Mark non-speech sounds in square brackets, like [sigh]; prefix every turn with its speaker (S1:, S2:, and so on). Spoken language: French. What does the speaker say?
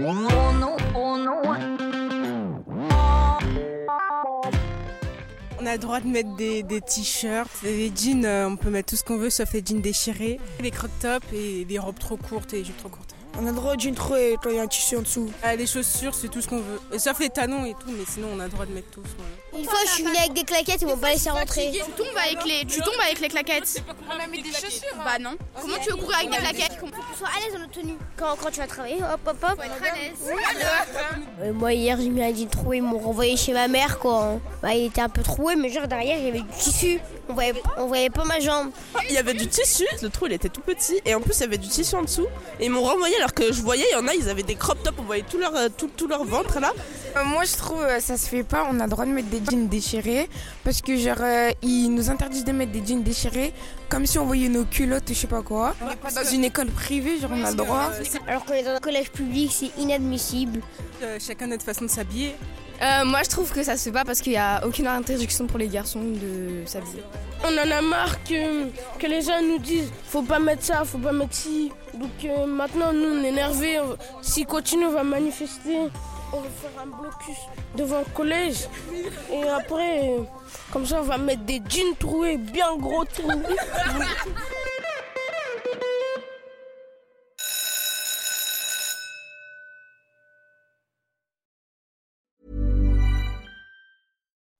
S1: On a le droit de mettre des, t-shirts, des jeans, euh, on peut mettre tout ce qu'on veut sauf les jeans déchirés, des crop tops et des robes trop courtes et des jupes trop courtes.
S2: On a le droit de jean troué quand il y a un tissu en dessous.
S1: Ah, les chaussures, c'est tout ce qu'on veut. Et sauf les talons et tout, mais sinon on a le droit de mettre tout.
S3: Une fois, je suis venue avec des claquettes, ils m'ont pas laissé rentrer.
S4: Tu tombes avec les, tu tombes avec les claquettes.
S5: On a mis des chaussures.
S4: Bah non. Comment tu veux courir avec des claquettes?
S3: Faut que tu sois à l'aise dans notre tenue. Quand, quand tu vas travailler, hop, hop, hop.
S4: Faut être à l'aise.
S3: Euh, moi, hier, j'ai mis un jean troué, ils m'ont renvoyé chez ma mère, quoi. Bah, il était un peu troué, mais genre derrière, il y avait du tissu. On voyait, on voyait pas ma jambe.
S6: Il y avait du tissu, le trou il était tout petit et en plus il y avait du tissu en dessous et ils m'ont renvoyé alors que je voyais il y en a ils avaient des crop tops on voyait tout leur, euh, tout, tout leur ventre là
S2: Euh, moi je trouve euh, ça se fait pas, on a le droit de mettre des jeans déchirés parce que genre euh, ils nous interdisent de mettre des jeans déchirés comme si on voyait nos culottes je sais pas quoi. Dans une école privée genre on a le droit.
S3: Alors qu'on est dans un collège public, c'est inadmissible.
S1: Euh, chacun notre façon de s'habiller.
S7: Euh, moi, je trouve que ça se fait pas parce qu'il y a aucune interdiction pour les garçons de s'habiller.
S8: On en a marre que, que les gens nous disent faut pas mettre ça, faut pas mettre ci. Donc euh, maintenant, nous, on est énervés. S'ils continuent, on va manifester. On va faire un blocus devant le collège. Et après, comme ça, on va mettre des jeans troués, bien gros trous. [laughs]